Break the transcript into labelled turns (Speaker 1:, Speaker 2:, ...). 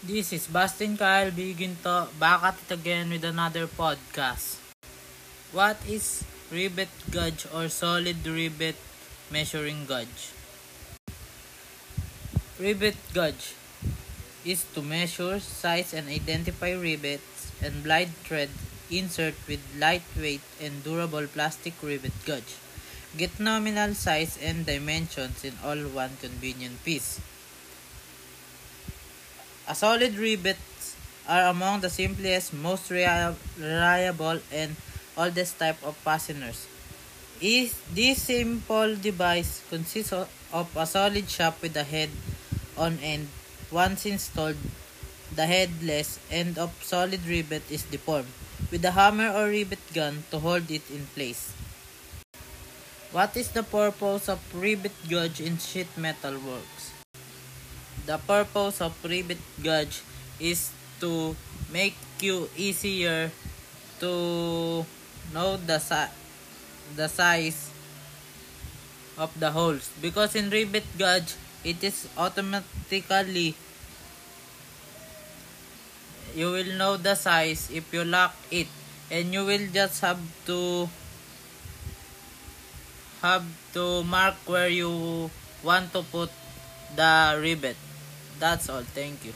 Speaker 1: This is Bastin Kyle Biginto back at it again with another podcast. What is rivet gauge or solid rivet measuring gauge? Rivet gauge is to measure, size, and identify rivets and blind thread insert with lightweight and durable plastic rivet gauge. Get nominal size and dimensions in all one convenient piece. A solid rivets are among the simplest, most reliable, and oldest type of fasteners. Is this simple device consists of a solid shaft with a head on end. Once installed, the headless end of solid rivet is deformed with a hammer or rivet gun to hold it in place. What is the purpose of rivet gauge in sheet metal works? The purpose of rivet gauge is to make you easier to know the si- the size of the holes. Because in rivet gauge it is automatically you will know the size if you lock it. And you will just have to have to mark where you want to put the rivet that's all. Thank you